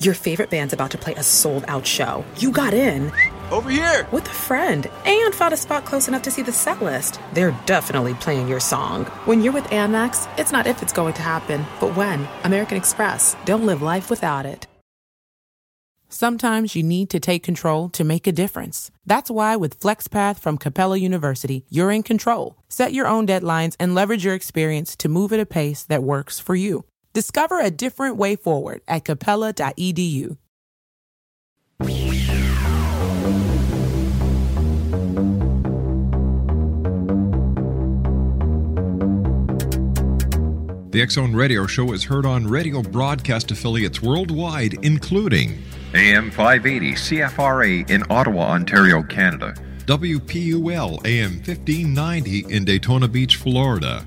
Your favorite band's about to play a sold out show. You got in. Over here! With a friend and found a spot close enough to see the set list. They're definitely playing your song. When you're with Amex, it's not if it's going to happen, but when. American Express. Don't live life without it. Sometimes you need to take control to make a difference. That's why with FlexPath from Capella University, you're in control. Set your own deadlines and leverage your experience to move at a pace that works for you. Discover a different way forward at capella.edu. The X Zone Radio Show is heard on radio broadcast affiliates worldwide, including AM 580 CFRA in Ottawa, Ontario, Canada. WPUL AM 1590 in Daytona Beach, Florida.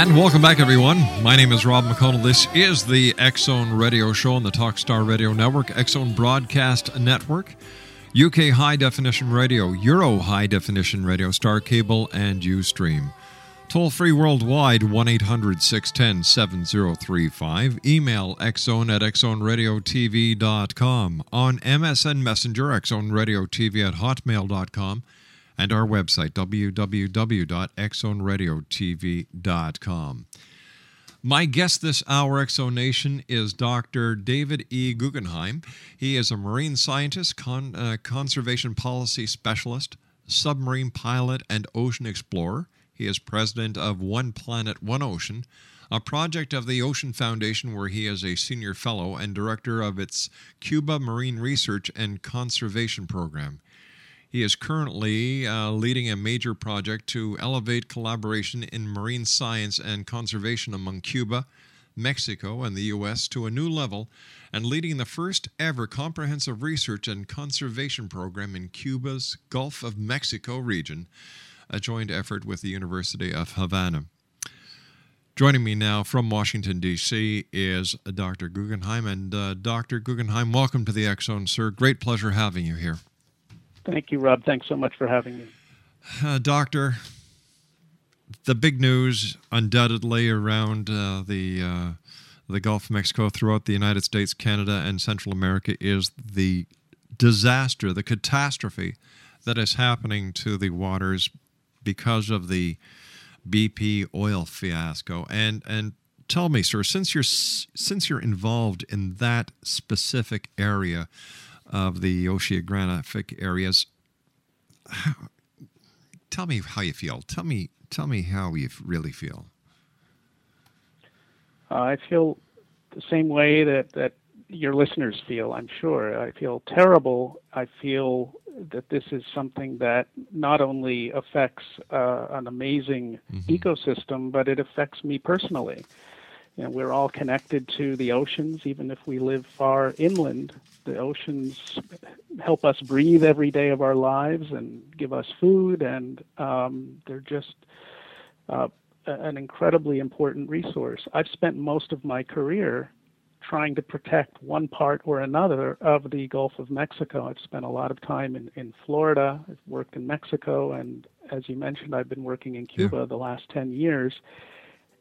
And welcome back, everyone. My name is Rob McConnell. This is the X Zone Radio Show on the Talkstar Radio Network, X Zone Broadcast Network, UK High Definition Radio, Euro High Definition Radio, Star Cable, and Ustream. Toll free worldwide 1 800 610 7035. Email xzone at xzoneradiotv.com. On MSN Messenger, xzoneradiotv at hotmail.com. And our website, www.xzoneradiotv.com. My guest this hour, X Zone Nation, is Dr. David E. Guggenheim. He is a marine scientist, con- uh, conservation policy specialist, submarine pilot, and ocean explorer. He is president of One Planet, One Ocean, a project of the Ocean Foundation where he is a senior fellow and director of its Cuba Marine Research and Conservation Program. He is currently uh, leading a major project to elevate collaboration in marine science and conservation among Cuba, Mexico, and the U.S. to a new level and leading the first ever comprehensive research and conservation program in Cuba's Gulf of Mexico region, a joint effort with the University of Havana. Joining me now from Washington, D.C., is Dr. Guggenheim. And uh, Dr. Guggenheim, welcome to the Zone, sir. Great pleasure having you here. Thank you, Rob. Thanks so much for having me. Uh, doctor, the big news undoubtedly around uh, the uh, the Gulf of Mexico throughout the United States, Canada, and Central America is the disaster, the catastrophe that is happening to the waters because of the BP oil fiasco. And and tell me, sir, since you're since you're involved in that specific area of the oceanographic areas, tell me how you feel. Tell me tell me how you really feel. Uh, I feel the same way that that your listeners feel. I'm sure. I feel terrible. I feel that this is something that not only affects uh, an amazing mm-hmm. ecosystem, but it affects me personally. You know, we're all connected to the oceans, even if we live far inland. The oceans help us breathe every day of our lives and give us food, and um, they're just uh, an incredibly important resource. I've spent most of my career trying to protect one part or another of the Gulf of Mexico. I've spent a lot of time in, in Florida, I've worked in Mexico, and as you mentioned, I've been working in Cuba yeah. the last 10 years.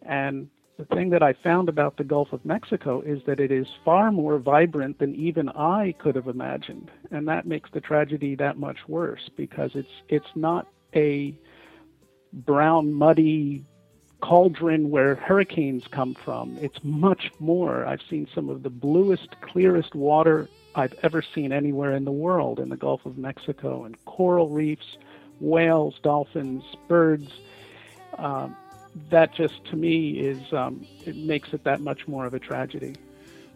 And the thing that I found about the Gulf of Mexico is that it is far more vibrant than even I could have imagined. And that makes the tragedy that much worse because it's it's not a brown muddy cauldron where hurricanes come from. It's much more. I've seen some of the bluest, clearest water I've ever seen anywhere in the world in the Gulf of Mexico, and coral reefs, whales, dolphins, birds. Um, that just to me is um, it makes it that much more of a tragedy.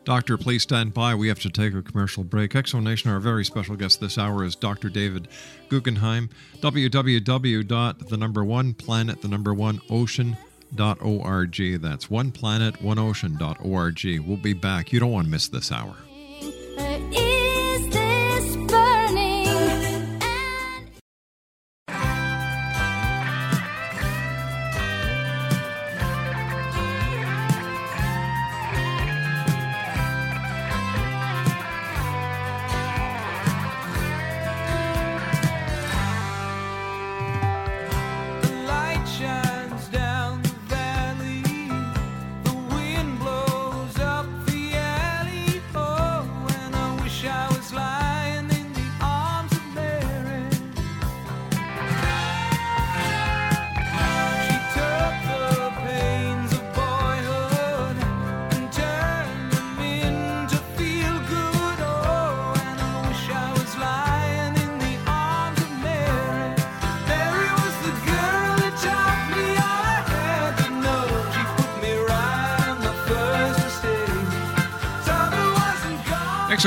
Doctor, please stand by. We have to take a commercial break. X Zone Nation, our very special guest this hour is Dr. David Guggenheim. www. the number one planet, the number one ocean oneplanet.org. That's oneplanet.oneocean.org. We'll be back. You don't want to miss this hour.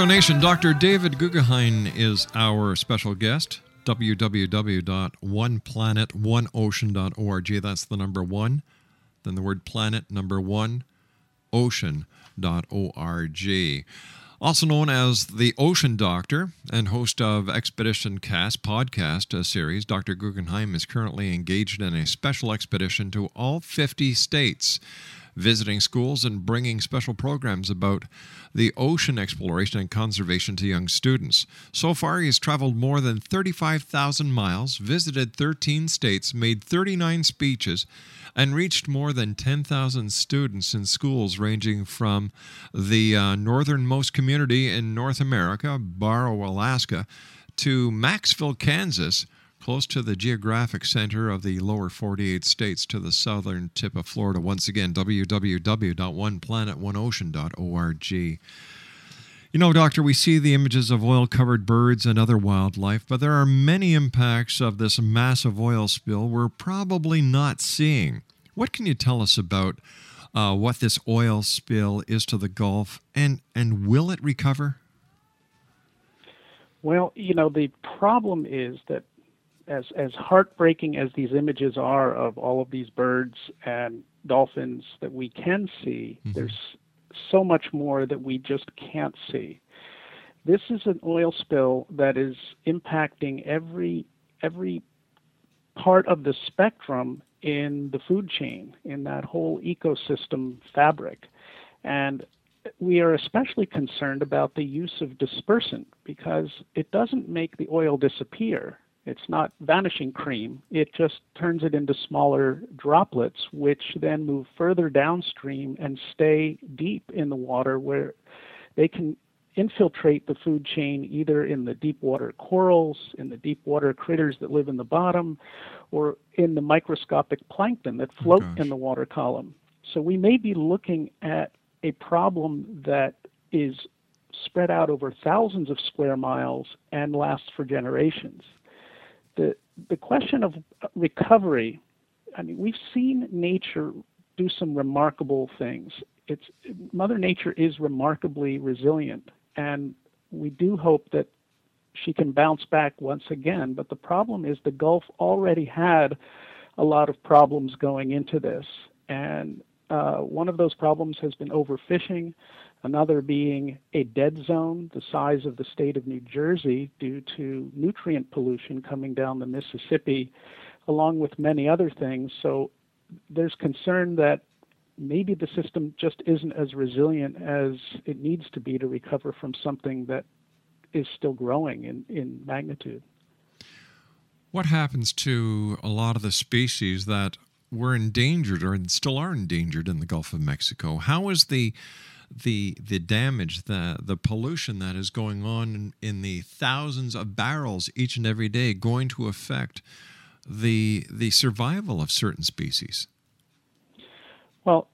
Nation, Dr. David Guggenheim is our special guest. www.oneplanet.oneocean.org. That's the number one, then the word planet, number one, ocean.org. Also known as the Ocean Doctor and host of Expedition Cast podcast uh, series, Dr. Guggenheim is currently engaged in a special expedition to all 50 states visiting schools and bringing special programs about the ocean exploration and conservation to young students. So far, he has traveled more than 35,000 miles, visited 13 states, made 39 speeches, and reached more than 10,000 students in schools ranging from the uh, northernmost community in North America, Barrow, Alaska, to Macksville, Kansas close to the geographic center of the lower 48 states to the southern tip of Florida. Once again, www.oneplanet.oneocean.org. You know, Doctor, we see the images of oil covered birds and other wildlife, but there are many impacts of this massive oil spill we're probably not seeing. What can you tell us about uh, what this oil spill is to the Gulf, and, and will it recover? Well, you know, the problem is that as as heartbreaking as these images are of all of these birds and dolphins that we can see, mm-hmm. there's so much more that we just can't see. This is an oil spill that is impacting every every part of the spectrum in the food chain, in that whole ecosystem fabric. And we are especially concerned about the use of dispersant because it doesn't make the oil disappear. It's not vanishing cream. It just turns it into smaller droplets, which then move further downstream and stay deep in the water where they can infiltrate the food chain either in the deep water corals, in the deep water critters that live in the bottom, or in the microscopic plankton that float oh, gosh. in the water column. So we may be looking at a problem that is spread out over thousands of square miles and lasts for generations. The the question of recovery, I mean, we've seen nature do some remarkable things. It's Mother Nature is remarkably resilient, and we do hope that she can bounce back once again. But the problem is the Gulf already had a lot of problems going into this, and uh, one of those problems has been overfishing. Another being a dead zone the size of the state of New Jersey due to nutrient pollution coming down the Mississippi, along with many other things. So there's concern that maybe the system just isn't as resilient as it needs to be to recover from something that is still growing in, in magnitude. What happens to a lot of the species that were endangered or still are endangered in the Gulf of Mexico? How is the the the damage, the the pollution that is going on in, in the thousands of barrels each and every day going to affect the the survival of certain species? Well,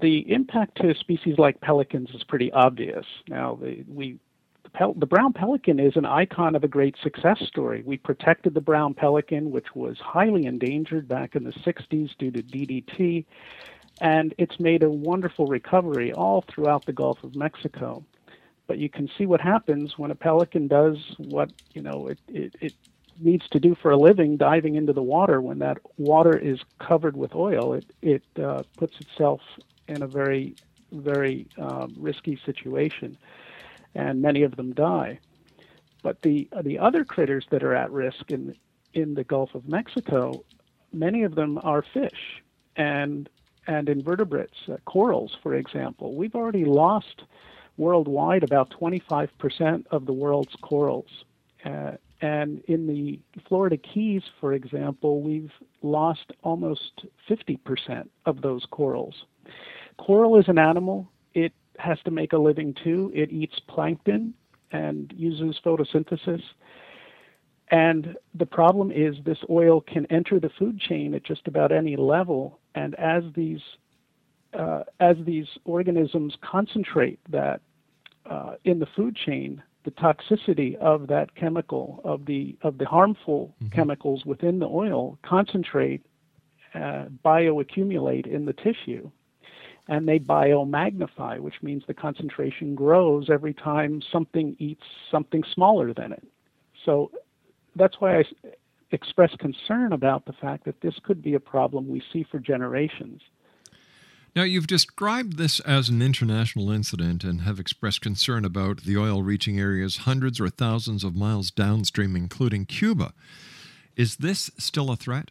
the impact to species like pelicans is pretty obvious. Now, the, we the, pel- the brown pelican is an icon of a great success story. We protected the brown pelican, which was highly endangered back in the 60s due to DDT, and it's made a wonderful recovery all throughout the Gulf of Mexico. But you can see what happens when a pelican does what you know it, it, it needs to do for a living, diving into the water. When that water is covered with oil, it it uh, puts itself in a very very um, risky situation, and many of them die. But the the other critters that are at risk in in the Gulf of Mexico, many of them are fish and and invertebrates, uh, corals, for example. We've already lost worldwide about 25% of the world's corals. Uh, and in the Florida Keys, for example, we've lost almost 50% of those corals. Coral is an animal. It has to make a living too. It eats plankton and uses photosynthesis. And the problem is this oil can enter the food chain at just about any level. And as these uh, as these organisms concentrate that uh, in the food chain, the toxicity of that chemical, of the of the harmful mm-hmm. chemicals within the oil, concentrate, uh, bioaccumulate in the tissue, and they biomagnify, which means the concentration grows every time something eats something smaller than it. So that's why I express concern about the fact that this could be a problem we see for generations. Now, you've described this as an international incident and have expressed concern about the oil reaching areas hundreds or thousands of miles downstream, including Cuba. Is this still a threat?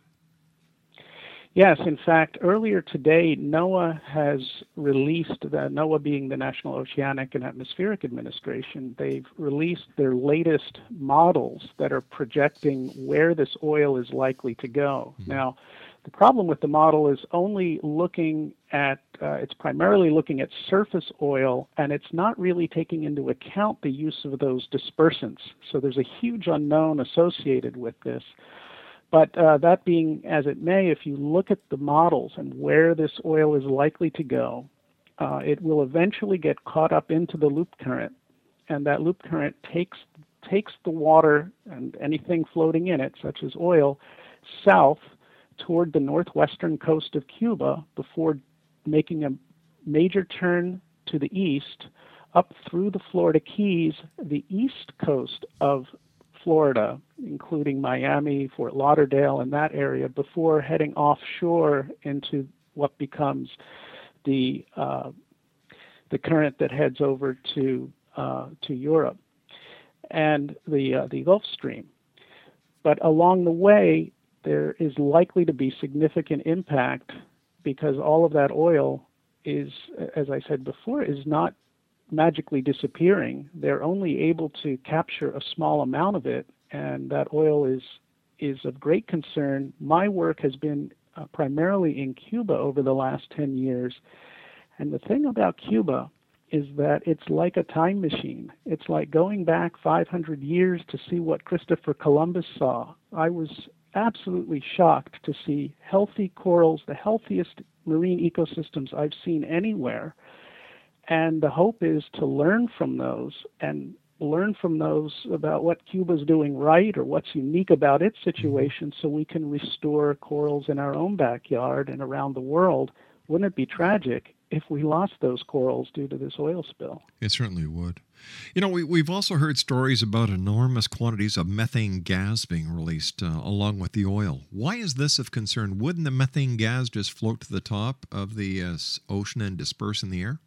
Yes, in fact, earlier today, NOAA has released, the, NOAA being the National Oceanic and Atmospheric Administration, they've released their latest models that are projecting where this oil is likely to go. Mm-hmm. Now, the problem with the model is only looking at, uh, it's primarily looking at surface oil, and it's not really taking into account the use of those dispersants. So there's a huge unknown associated with this. But uh, that being as it may, if you look at the models and where this oil is likely to go, uh, it will eventually get caught up into the loop current, and that loop current takes takes the water and anything floating in it, such as oil, south toward the northwestern coast of Cuba before making a major turn to the east up through the Florida Keys, the east coast of Florida, including Miami, Fort Lauderdale, and that area, before heading offshore into what becomes the uh, the current that heads over to uh, to Europe and the uh, the Gulf Stream. But along the way, there is likely to be significant impact because all of that oil is, as I said before, is not magically disappearing. They're only able to capture a small amount of it, and that oil is is of great concern. My work has been uh, primarily in Cuba over the last 10 years, and the thing about Cuba is that it's like a time machine. It's like going back 500 years to see what Christopher Columbus saw. I was absolutely shocked to see healthy corals, the healthiest marine ecosystems I've seen anywhere. And the hope is to learn from those and learn from those about what Cuba's doing right or what's unique about its situation so we can restore corals in our own backyard and around the world. Wouldn't it be tragic if we lost those corals due to this oil spill? It certainly would. You know, we, we've also heard stories about enormous quantities of methane gas being released uh, along with the oil. Why is this of concern? Wouldn't the methane gas just float to the top of the uh, ocean and disperse in the air?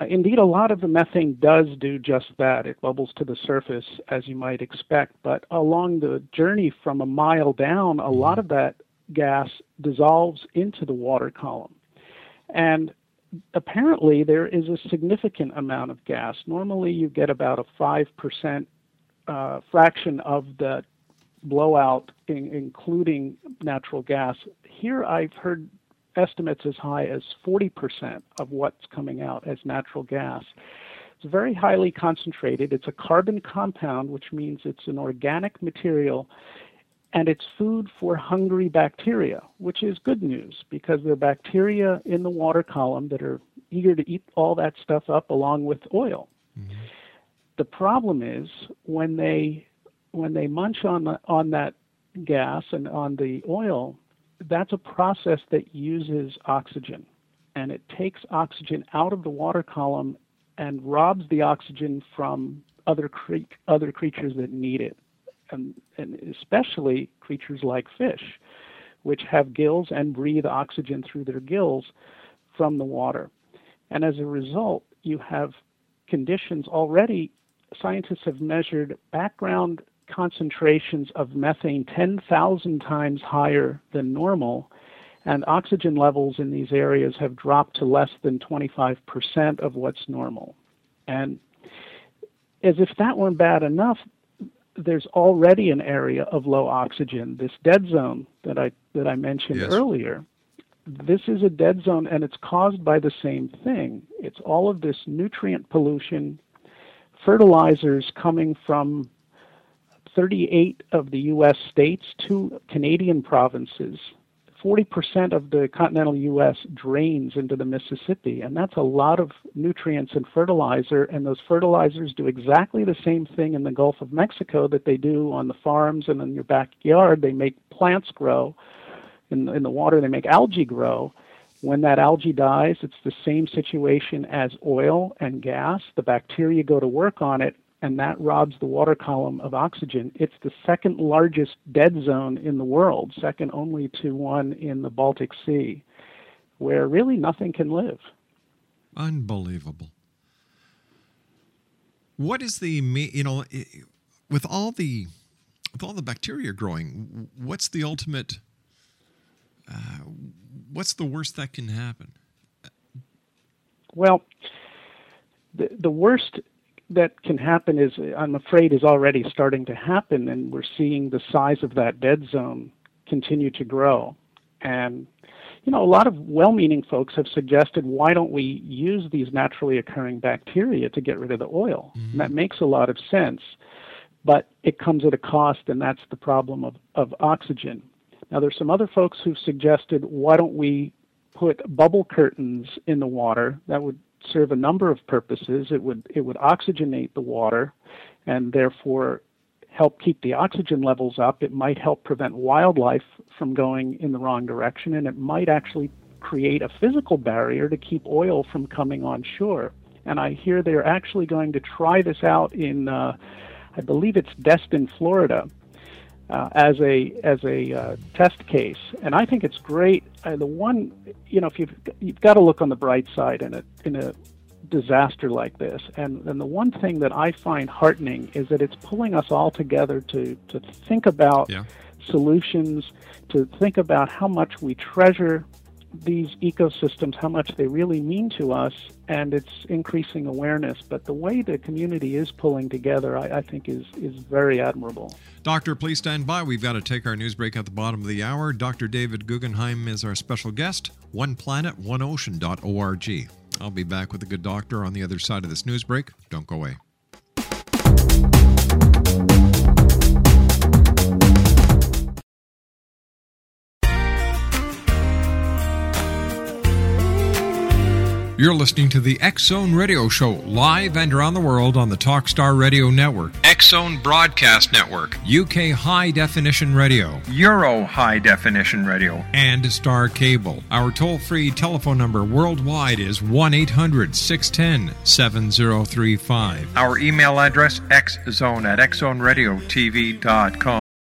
Uh, indeed, a lot of the methane does do just that. It bubbles to the surface, as you might expect. But along the journey from a mile down, a lot of that gas dissolves into the water column. And apparently, there is a significant amount of gas. Normally, you get about a 5% uh, fraction of the blowout, in, including natural gas. Here, I've heard estimates as high as 40% of what's coming out as natural gas. It's very highly concentrated. It's a carbon compound, which means it's an organic material, and it's food for hungry bacteria, which is good news because there are bacteria in the water column that are eager to eat all that stuff up along with oil. Mm-hmm. The problem is when they when they munch on the, on that gas and on the oil, that's a process that uses oxygen and it takes oxygen out of the water column and robs the oxygen from other cre- other creatures that need it and, and especially creatures like fish which have gills and breathe oxygen through their gills from the water. And as a result you have conditions already scientists have measured background concentrations of methane 10,000 times higher than normal, and oxygen levels in these areas have dropped to less than 25% of what's normal. And as if that weren't bad enough, there's already an area of low oxygen, this dead zone that I that I mentioned yes. earlier. This is a dead zone and it's caused by the same thing. It's all of this nutrient pollution, fertilizers coming from 38 of the U.S. states, two Canadian provinces. 40% of the continental U.S. drains into the Mississippi, and that's a lot of nutrients and fertilizer. And those fertilizers do exactly the same thing in the Gulf of Mexico that they do on the farms and in your backyard. They make plants grow. In, in the water, they make algae grow. When that algae dies, it's the same situation as oil and gas. The bacteria go to work on it, and that robs the water column of oxygen. It's the second largest dead zone in the world, second only to one in the Baltic Sea, where really nothing can live. Unbelievable. What is the you know with all the with all the bacteria growing, what's the ultimate? Uh, what's the worst that can happen? Well, the the worst that can happen is, I'm afraid, is already starting to happen, and we're seeing the size of that dead zone continue to grow. And you know, a lot of well-meaning folks have suggested, why don't we use these naturally occurring bacteria to get rid of the oil? Mm-hmm. that makes a lot of sense, but it comes at a cost, and that's the problem of, of oxygen. Now, there's some other folks who've suggested, why don't we put bubble curtains in the water that would serve a number of purposes. It would it would oxygenate the water, and therefore help keep the oxygen levels up. It might help prevent wildlife from going in the wrong direction, and it might actually create a physical barrier to keep oil from coming on shore. And I hear they're actually going to try this out in, uh, I believe it's Destin, Florida uh, as a as a uh, test case, and I think it's great. Uh, the one, you know, if you've you've got to look on the bright side in a in a disaster like this, and and the one thing that I find heartening is that it's pulling us all together to to think about yeah. solutions, to think about how much we treasure these ecosystems, how much they really mean to us, and it's increasing awareness. But the way the community is pulling together, I, I, think, is is very admirable. Doctor, please stand by. We've got to take our news break at the bottom of the hour. Dr. David Guggenheim is our special guest. One Planet, One Ocean.org. I'll be back with a good doctor on the other side of this news break. Don't go away. You're listening to the X Zone Radio Show live and around the world on the Talkstar Radio Network, X Zone Broadcast Network, UK High Definition Radio, Euro High Definition Radio, and Star Cable. Our toll free telephone number worldwide is 1 800 610 7035. Our email address xzone at xzoneradiotv.com.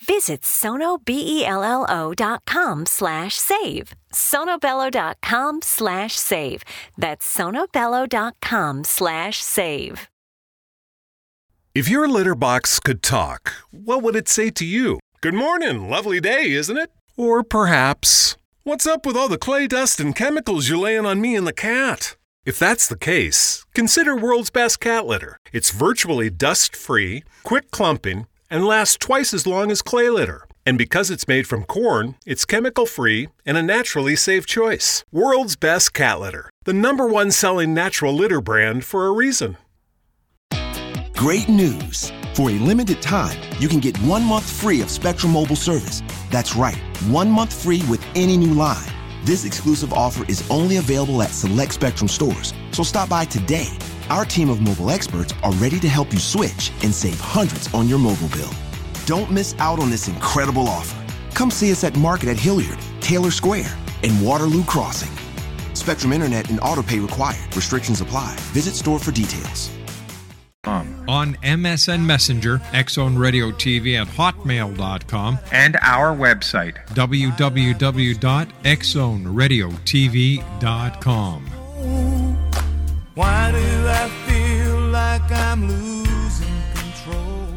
Visit sonobello.com slash save. sonobello.com slash save. That's sonobello.com slash save. If your litter box could talk, what would it say to you? Good morning, lovely day, isn't it? Or perhaps, what's up with all the clay dust and chemicals you're laying on me and the cat? If that's the case, consider World's Best Cat Litter. It's virtually dust free, quick clumping, and lasts twice as long as clay litter. And because it's made from corn, it's chemical free and a naturally safe choice. World's Best Cat Litter, the number one selling natural litter brand for a reason. Great news! For a limited time, you can get one month free of Spectrum Mobile service. That's right, one month free with any new line. This exclusive offer is only available at select Spectrum stores, so stop by today. Our team of mobile experts are ready to help you switch and save hundreds on your mobile bill. Don't miss out on this incredible offer. Come see us at Market at Hilliard, Taylor Square, and Waterloo Crossing. Spectrum Internet and autopay required. Restrictions apply. Visit store for details. Um, on MSN Messenger, X Zone Radio TV at hotmail.com, and our website, www.xzoneradiotv.com. Why do I feel like I'm losing control?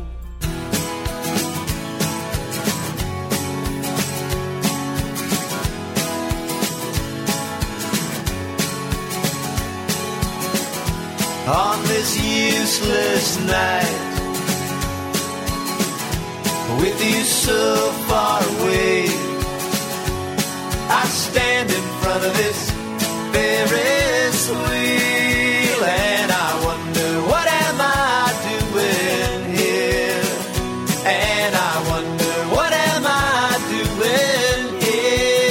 On this useless night, with you so far away, I stand in front of this Ferris wheel and I wonder what am I doing here? And I wonder what am I doing here?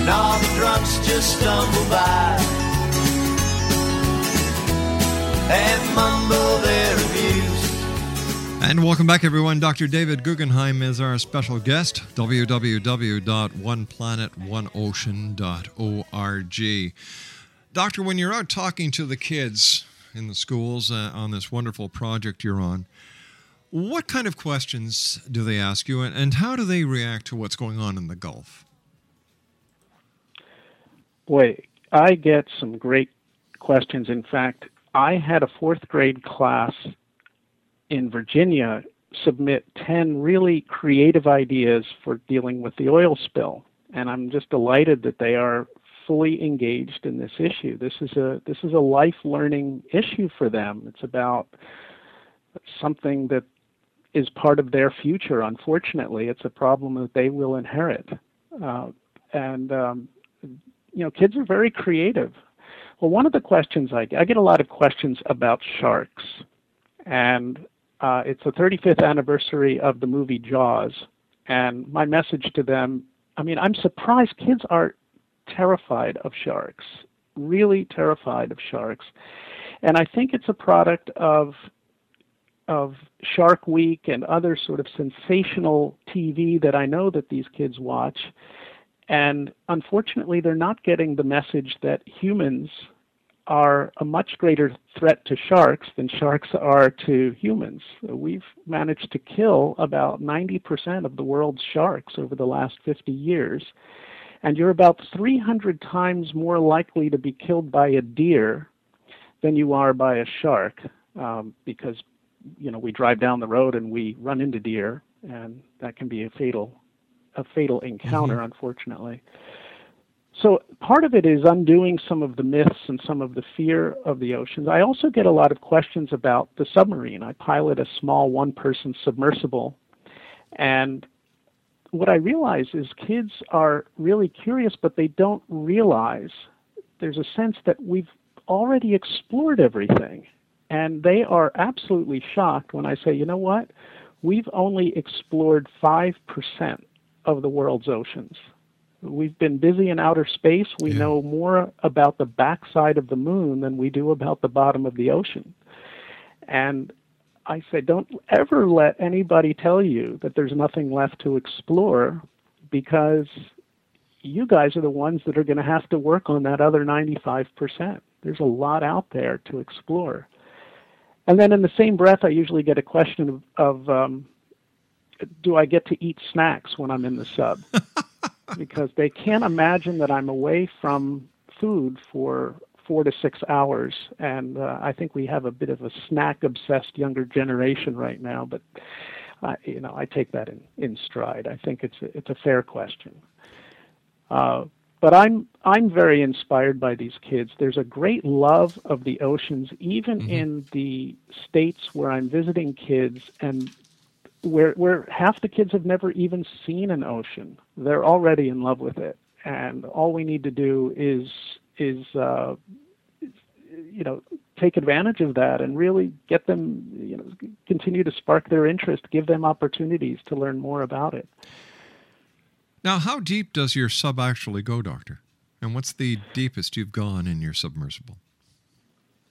And all the drunks just stumble by and mumble their. And welcome back, everyone. Dr. David Guggenheim is our special guest. www.oneplanet.oneocean.org. Doctor, when you're out talking to the kids in the schools uh, on this wonderful project you're on, what kind of questions do they ask you, and, and how do they react to what's going on in the Gulf? Boy, I get some great questions. In fact, I had a fourth grade class in Virginia submit 10 really creative ideas for dealing with the oil spill. And I'm just delighted that they are fully engaged in this issue. This is a this is a life learning issue for them. It's about something that is part of their future. Unfortunately, it's a problem that they will inherit. Uh, and um, you know, kids are very creative. Well, one of the questions I get, I get a lot of questions about sharks, and uh, it's the 35th anniversary of the movie Jaws, and my message to them, I mean, I'm surprised kids are terrified of sharks. really terrified of sharks. And I think it's a product of of Shark Week and other sort of sensational TV that I know that these kids watch. And unfortunately, they're not getting the message that humans are a much greater threat to sharks than sharks are to humans. We've managed to kill about 90% of the world's sharks over the last 50 years. And you're about 300 times more likely to be killed by a deer than you are by a shark um, because you know we drive down the road and we run into deer and that can be a fatal a fatal encounter Mhm. unfortunately so part of it is undoing some of the myths and some of the fear of the oceans i also get a lot of questions about the submarine i pilot a small one person submersible and what i realize is kids are really curious but they don't realize there's a sense that we've already explored everything and they are absolutely shocked when I say, you know what? We've only explored 5% of the world's oceans. We've been busy in outer space. We know more about the backside of the moon than we do about the bottom of the ocean. And I say, don't ever let anybody tell you that there's nothing left to explore because you guys are the ones that are going to have to work on that other 95%. There's a lot out there to explore. And then in the same breath, I usually get a question of, of um, do I get to eat snacks when I'm in the sub? because they can't imagine that I'm away from food for four to six hours. And uh, I think we have a bit of a snack obsessed younger generation right now, but uh, you know, I take that in, in stride. I think it's a, it's a fair question. Uh, but I'm I'm very inspired by these kids. There's a great love of the oceans, even in the states where I'm visiting kids, and where where half the kids have never even seen an ocean. They're already in love with it, and all we need to do is is uh, you know take advantage of that and really get them you know continue to spark their interest, give them opportunities to learn more about it. Now, how deep does your sub actually go, Doctor? And what's the deepest you've gone in your submersible?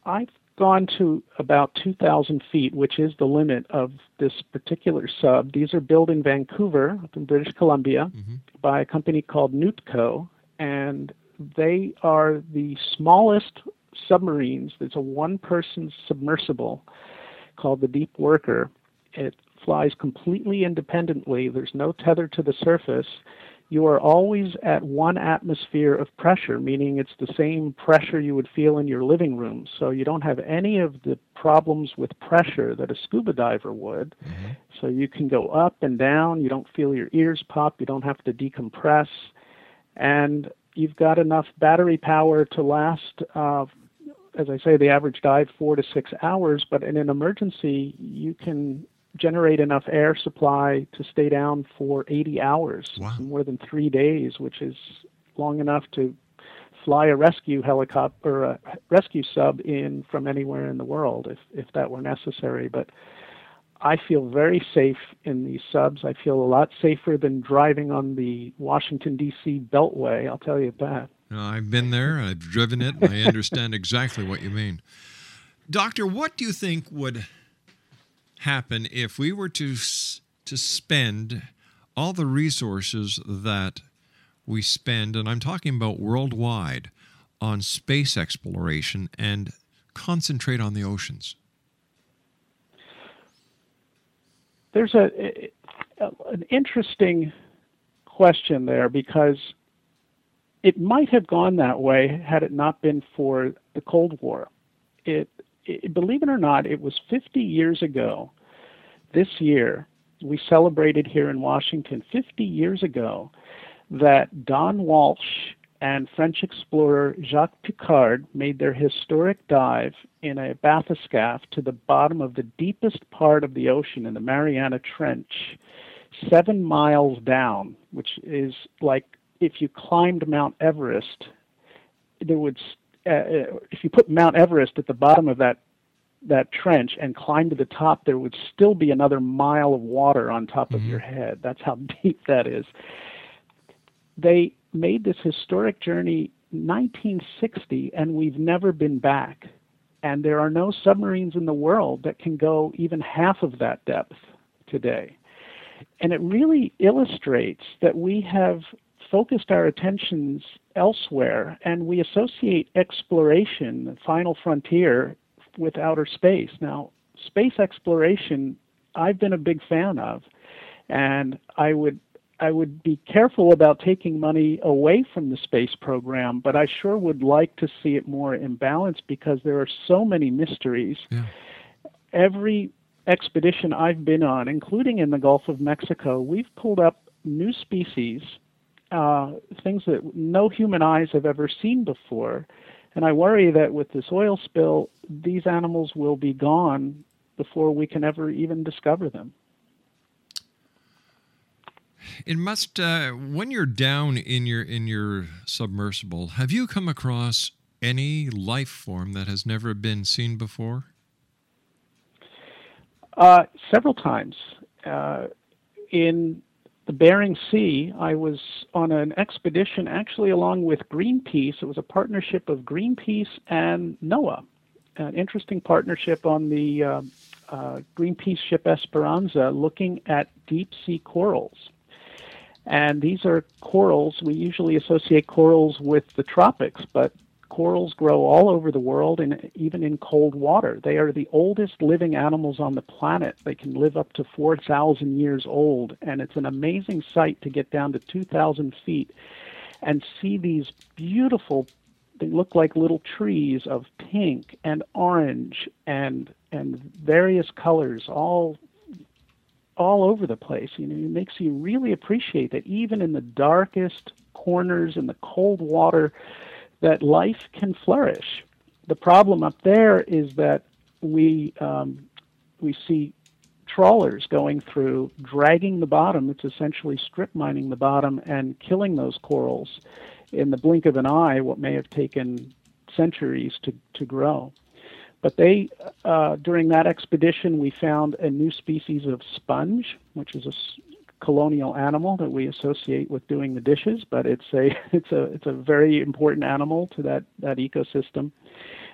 I've gone to about 2,000 feet, which is the limit of this particular sub. These are built in Vancouver, up in British Columbia, mm-hmm. by a company called Nuytco, and they are the smallest submarines. It's a one-person submersible called the Deep Worker. It flies completely independently. There's no tether to the surface. You are always at one atmosphere of pressure, meaning it's the same pressure you would feel in your living room. So you don't have any of the problems with pressure that a scuba diver would. So you can go up and down. You don't feel your ears pop. You don't have to decompress. And you've got enough battery power to last, uh, as I say, the average dive four to six hours. But in an emergency, you can generate enough air supply to stay down for 80 hours, more than three days, which is long enough to fly a rescue helicopter, or a rescue sub in from anywhere in the world if, if that were necessary. But I feel very safe in these subs. I feel a lot safer than driving on the Washington, D.C. Beltway, I'll tell you that. Uh, I've been there, I've driven it, and I understand exactly what you mean. Doctor, what do you think would happen if we were to to spend all the resources that we spend, and I'm talking about worldwide, on space exploration and concentrate on the oceans? There's a, an interesting question there because it might have gone that way had it not been for the Cold War. It, it believe it or not, it was 50 years ago. This year, we celebrated here in Washington 50 years ago that Don Walsh and French explorer Jacques Piccard made their historic dive in a bathyscaphe to the bottom of the deepest part of the ocean in the Mariana Trench, seven miles down, which is like if you climbed Mount Everest, there would, uh, if you put Mount Everest at the bottom of that that trench and climb to the top, there would still be another mile of water on top of your head. That's how deep that is. They made this historic journey 1960 and we've never been back. And there are no submarines in the world that can go even half of that depth today. And it really illustrates that we have focused our attentions elsewhere and we associate exploration, the final frontier, with outer space. Now, space exploration, I've been a big fan of, and I would I would be careful about taking money away from the space program, but I sure would like to see it more in balance because there are so many mysteries. Yeah. Every expedition I've been on, including in the Gulf of Mexico, we've pulled up new species, uh, things that no human eyes have ever seen before. And I worry that with this oil spill, these animals will be gone before we can ever even discover them. It must uh, when you're down in your in your submersible. Have you come across any life form that has never been seen before? Uh, several times. Uh, in the Bering Sea, I was on an expedition actually along with Greenpeace. It was a partnership of Greenpeace and NOAA, an interesting partnership on the uh, uh, Greenpeace ship Esperanza looking at deep sea corals. And these are corals, we usually associate corals with the tropics, but corals grow all over the world and even in cold water. They are the oldest living animals on the planet. They can live up to 4,000 years old, and it's an amazing sight to get down to 2,000 feet and see these beautiful they look like little trees of pink and orange and and various colors all all over the place. You know, it makes you really appreciate that even in the darkest corners in the cold water, that life can flourish. The problem up there is that we um, we see trawlers going through, dragging the bottom. It's essentially strip mining the bottom and killing those corals in the blink of an eye. What may have taken centuries to to grow. But they, uh, during that expedition, we found a new species of sponge, which is a colonial animal that we associate with doing the dishes. But it's a it's a it's a very important animal to that that ecosystem.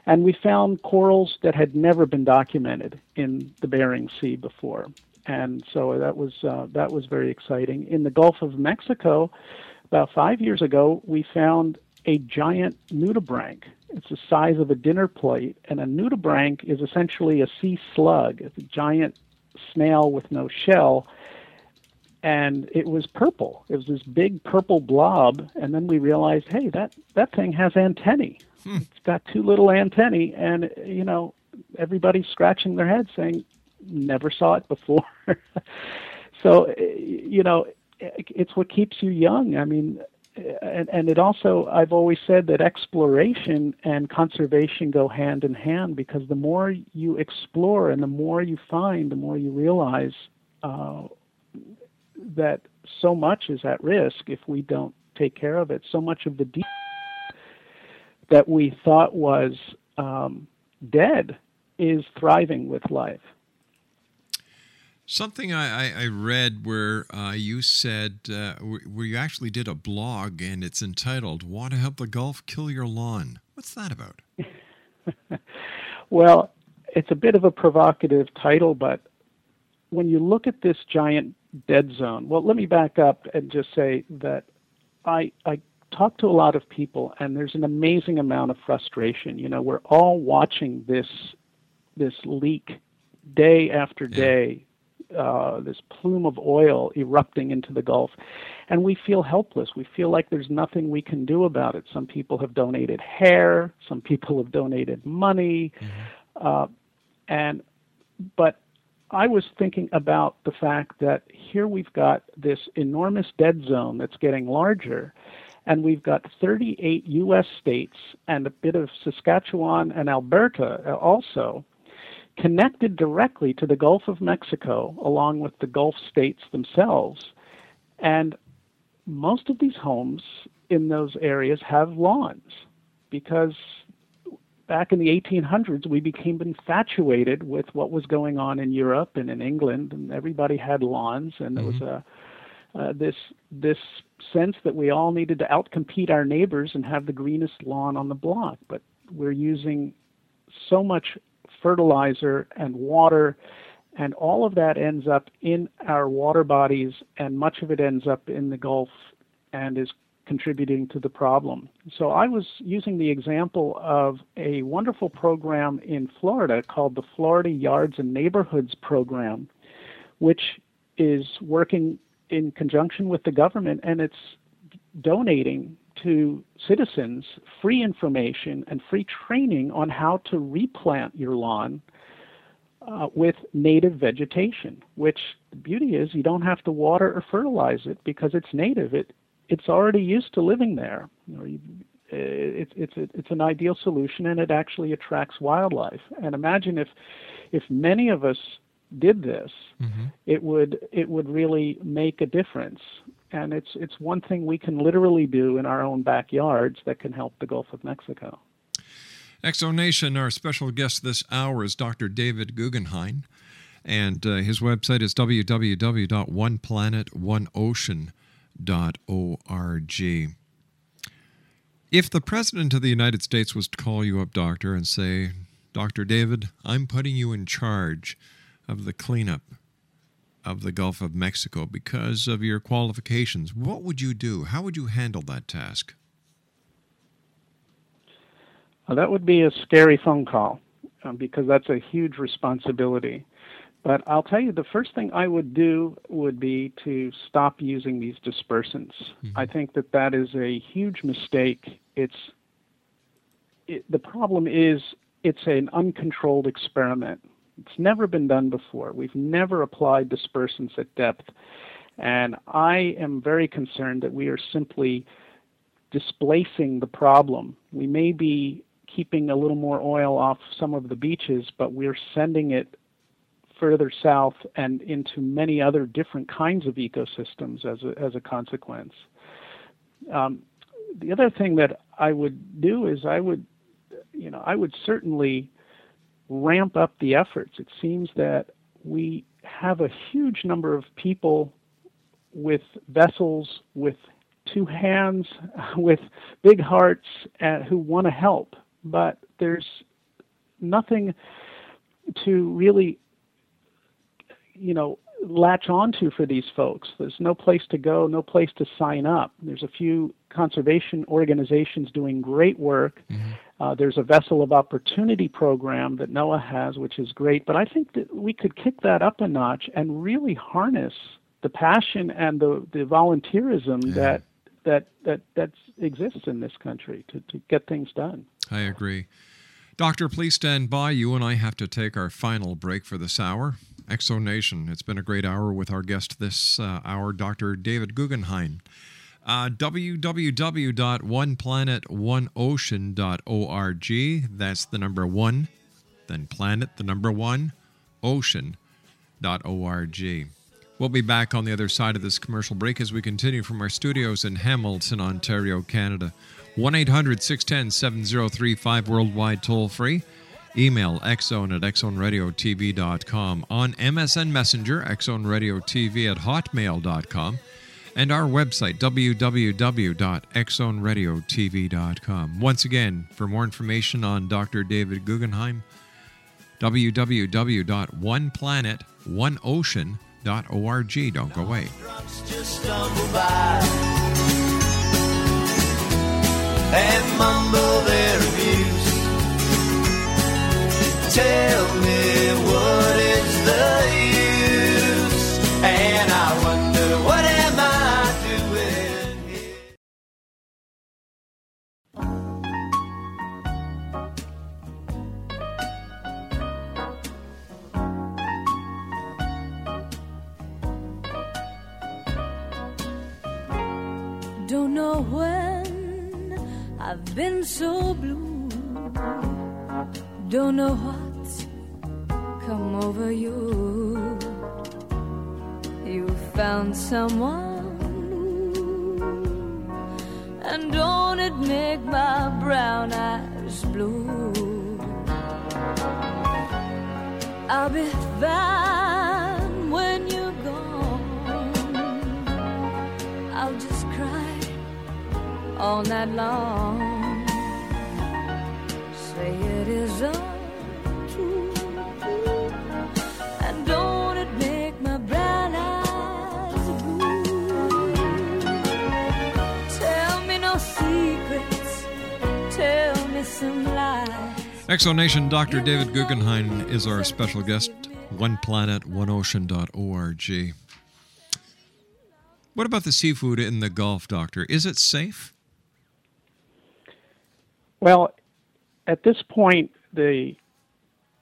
And we found corals that had never been documented in the Bering Sea before, and so that was uh, that was very exciting. In the Gulf of Mexico, about five years ago, we found a giant nudibranch. It's the size of a dinner plate, and a nudibranch is essentially a sea slug. It's a giant snail with no shell, and it was purple. It was this big purple blob, and then we realized, hey, that that thing has antennae. It's got two little antennae, and you know, everybody's scratching their head saying, never saw it before. so, eh, you know, it's what keeps you young. I mean, and, and it also, I've always said that exploration and conservation go hand in hand because the more you explore and the more you find, the more you realize uh, that so much is at risk if we don't take care of it. So much of the deep that we thought was um, dead is thriving with life. Something I, I, I read where uh, you said, uh, where you actually did a blog and it's entitled, Want to Help the Gulf Kill Your Lawn? What's that about? Well, it's a bit of a provocative title, but when you look at this giant dead zone, well, let me back up and just say that I, I talk to a lot of people, and there's an amazing amount of frustration. You know, we're all watching this this leak day after day, uh, this plume of oil erupting into the Gulf, and we feel helpless. We feel like there's nothing we can do about it. Some people have donated hair, some people have donated money, uh, and but I was thinking about the fact that here we've got this enormous dead zone that's getting larger, and we've got 38 U.S. states and a bit of Saskatchewan and Alberta also connected directly to the Gulf of Mexico, along with the Gulf states themselves. And most of these homes in those areas have lawns because back in the 1800s, we became infatuated with what was going on in Europe and in England, and everybody had lawns, and there was a uh, this this sense that we all needed to outcompete our neighbors and have the greenest lawn on the block. But we're using so much fertilizer and water, and all of that ends up in our water bodies, and much of it ends up in the Gulf and is contributing to the problem. So I was using the example of a wonderful program in Florida called the Florida Yards and Neighborhoods Program, which is working in conjunction with the government and it's donating to citizens free information and free training on how to replant your lawn uh, with native vegetation, which the beauty is you don't have to water or fertilize it because it's native. It it's already used to living there. You know, you, it's it's it's an ideal solution, and it actually attracts wildlife. And imagine if if many of us did this, mm-hmm. it would it would really make a difference. And it's it's one thing we can literally do in our own backyards that can help the Gulf of Mexico. X Zone Nation, our special guest this hour is Dr. David Guggenheim, and uh, his website is www.oneplanetoneocean.org. If the President of the United States was to call you up, Doctor, and say, Dr. David, I'm putting you in charge of the cleanup of the Gulf of Mexico because of your qualifications, what would you do? How would you handle that task? Well, that would be a scary phone call um, because that's a huge responsibility. But I'll tell you, the first thing I would do would be to stop using these dispersants. Mm-hmm. I think that that is a huge mistake. It's it, the problem is it's an uncontrolled experiment. It's never been done before. We've never applied dispersants at depth. And I am very concerned that we are simply displacing the problem. We may be keeping a little more oil off some of the beaches, but we're sending it further south and into many other different kinds of ecosystems as a, as a consequence. Um, the other thing that I would do is I would, you know, I would certainly ramp up the efforts. It seems that we have a huge number of people with vessels, with two hands, with big hearts, uh, who want to help, but there's nothing to really, you know, latch onto for these folks. There's no place to go, no place to sign up. There's a few conservation organizations doing great work. Mm-hmm. Uh, there's a Vessel of Opportunity program that NOAA has, which is great. But I think that we could kick that up a notch and really harness the passion and the, the volunteerism yeah. that that that that exists in this country to, to get things done. I agree. Doctor, please stand by. You and I have to take our final break for this hour. X Zone Nation. It's been a great hour with our guest this uh, hour, Dr. David Guggenheim. Uh, www.oneplanetoneocean.org. That's the number one, then planet, the number one, ocean.org. We'll be back on the other side of this commercial break as we continue from our studios in Hamilton, Ontario, Canada. 1 800 610 7035 worldwide toll free. Email xzone at xzoneradiotv.com. On MSN Messenger, xzoneradiotv at hotmail.com and our website, www.xzoneradiotv.com. Once again, for more information on Dr. David Guggenheim, www.oneplanetoneocean.org. Don't go away. And mumble Don't know when I've been so blue. Don't know what's come over you. You found someone, and don't it make my brown eyes blue? I'll be fine when you're gone. I'll just cry all night long. X Zone Nation Dr. David Guggenheim is our special guest. One planet, one ocean.org. What about the seafood in the Gulf, Doctor? Is it safe? Well, at this point, the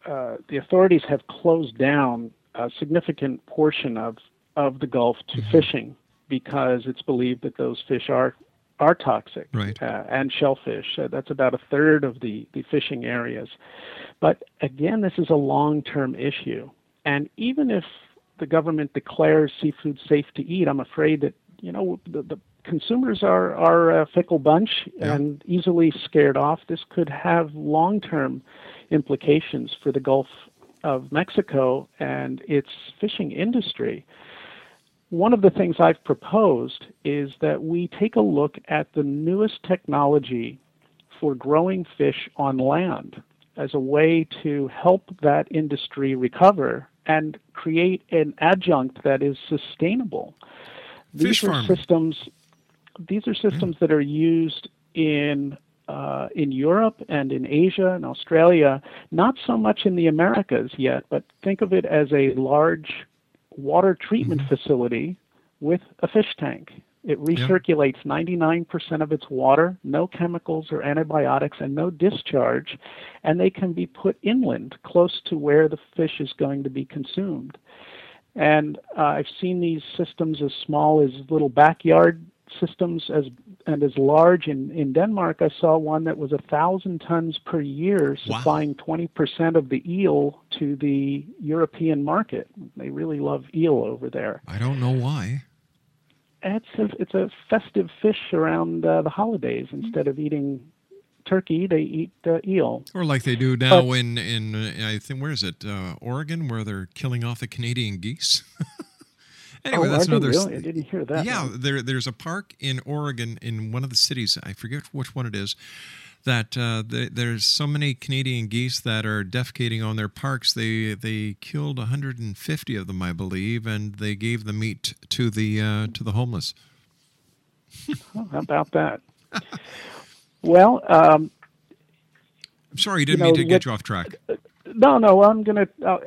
uh, the authorities have closed down a significant portion of of the Gulf to fishing because it's believed that those fish are are toxic Right. uh, and shellfish. Uh, that's about a third of the the fishing areas. But again, this is a long term issue, and even if the government declares seafood safe to eat, I'm afraid that you know the, the consumers are are a fickle bunch and easily scared off. This could have long term implications for the Gulf of Mexico and its fishing industry. One of the things I've proposed is that we take a look at the newest technology for growing fish on land as a way to help that industry recover and create an adjunct that is sustainable. Fish these are farming. systems these are systems that are used in uh, in Europe and in Asia and Australia, not so much in the Americas yet, but think of it as a large water treatment facility with a fish tank. It recirculates 99% of its water, no chemicals or antibiotics, and no discharge, and they can be put inland close to where the fish is going to be consumed. And uh, I've seen these systems as small as little backyard systems as and as large in, in Denmark I saw one that was a thousand tons per year supplying twenty percent of the eel to the European market. They really love eel over there. I don't know why. It's a, it's a festive fish around uh, the holidays. Instead of eating turkey, they eat uh, eel. Or like they do now in in uh, I think where is it uh, Oregon where they're killing off the Canadian geese. anyway, Oh, that's another. really? I didn't hear that Yeah, one. there there's a park in Oregon in one of the cities. I forget which one it is. That uh, the, there's so many Canadian geese that are defecating on their parks. They they killed 150 of them, I believe, and they gave the meat to the uh, to the homeless. Oh, how about that? well, um, I'm sorry, you didn't You mean to get you off track. No, no. I'm gonna. Uh,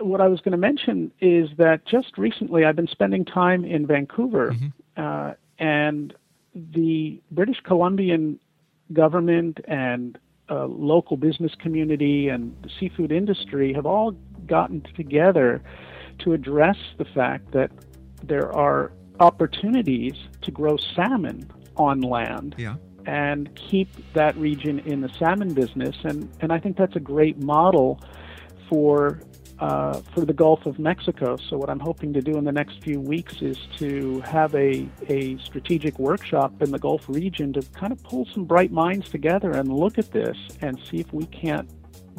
what I was going to mention is that just recently I've been spending time in Vancouver, uh, and the British Columbian government and uh, local business community and the seafood industry have all gotten together to address the fact that there are opportunities to grow salmon on land Yeah. and keep that region in the salmon business. And, and I think that's a great model for uh, for the Gulf of Mexico. So what I'm hoping to do in the next few weeks is to have a, a strategic workshop in the Gulf region to kind of pull some bright minds together and look at this and see if we can't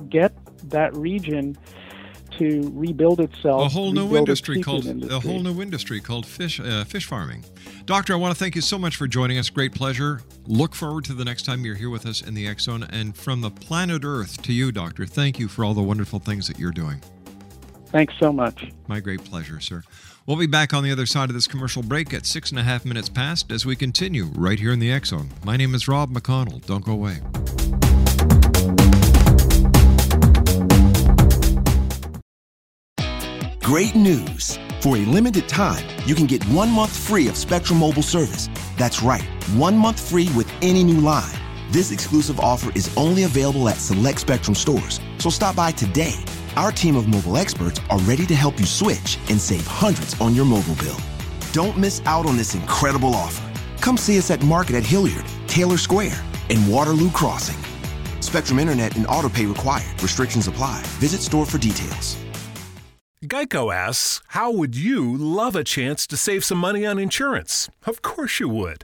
get that region to rebuild itself. a whole new industry called industry. a whole new industry called fish uh, fish farming. Doctor, I want to thank you so much for joining us. Great pleasure. Look forward to the next time you're here with us in the Zone. And from the planet Earth to you, Doctor, thank you for all the wonderful things that you're doing. Thanks so much. My great pleasure, sir. We'll be back on the other side of this commercial break at six and a half minutes past as we continue right here in the X Zone. My name is Rob McConnell. Don't go away. Great news! For a limited time, you can get one month free of Spectrum Mobile service. That's right, one month free with any new line. This exclusive offer is only available at select Spectrum stores, so stop by today. Our team of mobile experts are ready to help you switch and save hundreds on your mobile bill. Don't miss out on this incredible offer. Come see us at Market at Hilliard, Taylor Square, and Waterloo Crossing. Spectrum Internet and autopay required. Restrictions apply. Visit store for details. Geico asks, How would you love a chance to save some money on insurance? Of course you would.